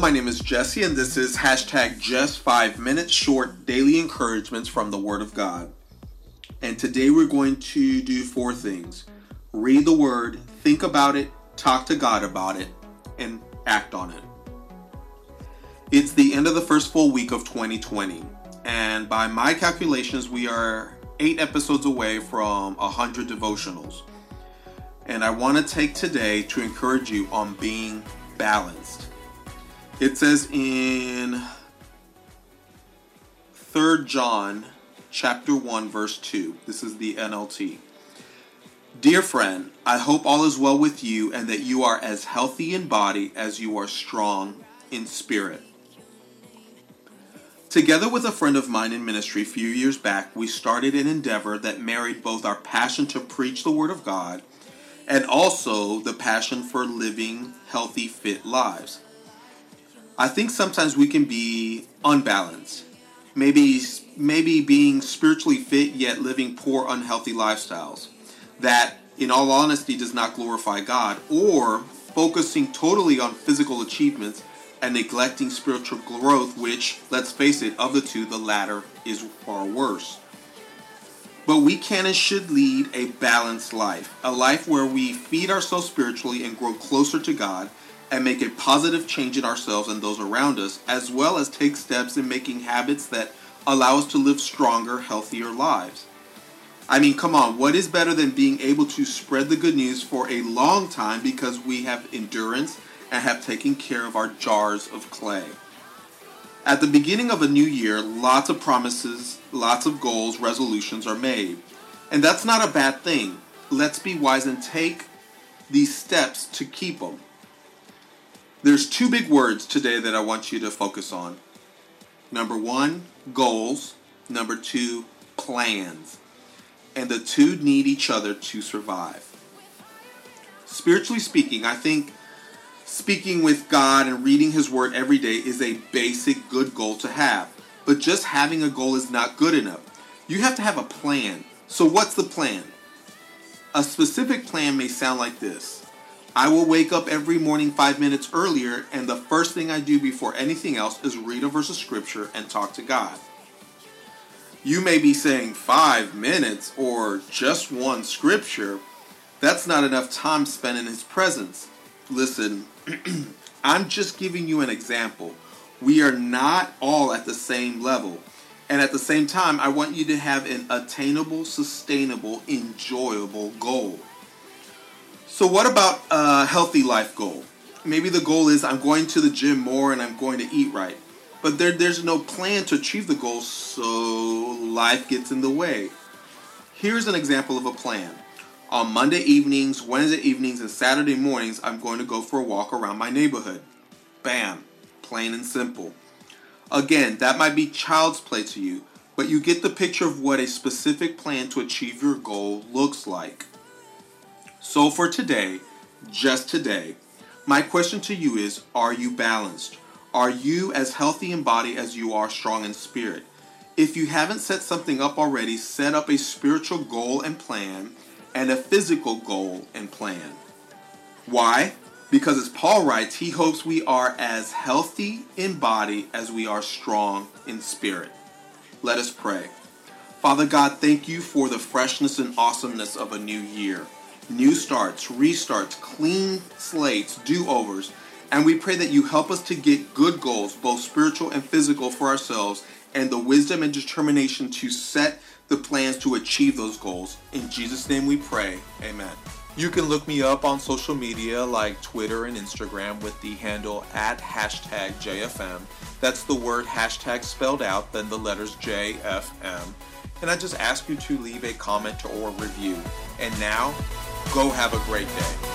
My name is Jesse, and this is hashtag just five minutes short daily encouragements from the Word of God. And today we're going to do four things read the Word, think about it, talk to God about it, and act on it. It's the end of the first full week of 2020, and by my calculations, we are eight episodes away from 100 devotionals. And I want to take today to encourage you on being balanced. It says in 3 John chapter 1 verse 2. This is the NLT. Dear friend, I hope all is well with you and that you are as healthy in body as you are strong in spirit. Together with a friend of mine in ministry a few years back, we started an endeavor that married both our passion to preach the Word of God and also the passion for living healthy, fit lives. I think sometimes we can be unbalanced. Maybe maybe being spiritually fit yet living poor unhealthy lifestyles that in all honesty does not glorify God or focusing totally on physical achievements and neglecting spiritual growth which let's face it of the two the latter is far worse. But we can and should lead a balanced life, a life where we feed ourselves spiritually and grow closer to God and make a positive change in ourselves and those around us, as well as take steps in making habits that allow us to live stronger, healthier lives. I mean, come on, what is better than being able to spread the good news for a long time because we have endurance and have taken care of our jars of clay? At the beginning of a new year, lots of promises, lots of goals, resolutions are made. And that's not a bad thing. Let's be wise and take these steps to keep them. There's two big words today that I want you to focus on. Number one, goals. Number two, plans. And the two need each other to survive. Spiritually speaking, I think speaking with God and reading His Word every day is a basic good goal to have. But just having a goal is not good enough. You have to have a plan. So, what's the plan? A specific plan may sound like this I will wake up every morning five minutes earlier, and the first thing I do before anything else is read a verse of scripture and talk to God. You may be saying five minutes or just one scripture. That's not enough time spent in His presence. Listen, I'm just giving you an example. We are not all at the same level. And at the same time, I want you to have an attainable, sustainable, enjoyable goal. So, what about a healthy life goal? Maybe the goal is I'm going to the gym more and I'm going to eat right. But there, there's no plan to achieve the goal, so life gets in the way. Here's an example of a plan. On Monday evenings, Wednesday evenings, and Saturday mornings, I'm going to go for a walk around my neighborhood. Bam. Plain and simple. Again, that might be child's play to you, but you get the picture of what a specific plan to achieve your goal looks like. So for today, just today, my question to you is Are you balanced? Are you as healthy in body as you are strong in spirit? If you haven't set something up already, set up a spiritual goal and plan and a physical goal and plan. Why? Because as Paul writes, he hopes we are as healthy in body as we are strong in spirit. Let us pray. Father God, thank you for the freshness and awesomeness of a new year new starts, restarts, clean slates, do overs. And we pray that you help us to get good goals, both spiritual and physical, for ourselves, and the wisdom and determination to set the plans to achieve those goals. In Jesus' name we pray. Amen. You can look me up on social media like Twitter and Instagram with the handle at hashtag JFM. That's the word hashtag spelled out, then the letters JFM. And I just ask you to leave a comment or review. And now, Go have a great day.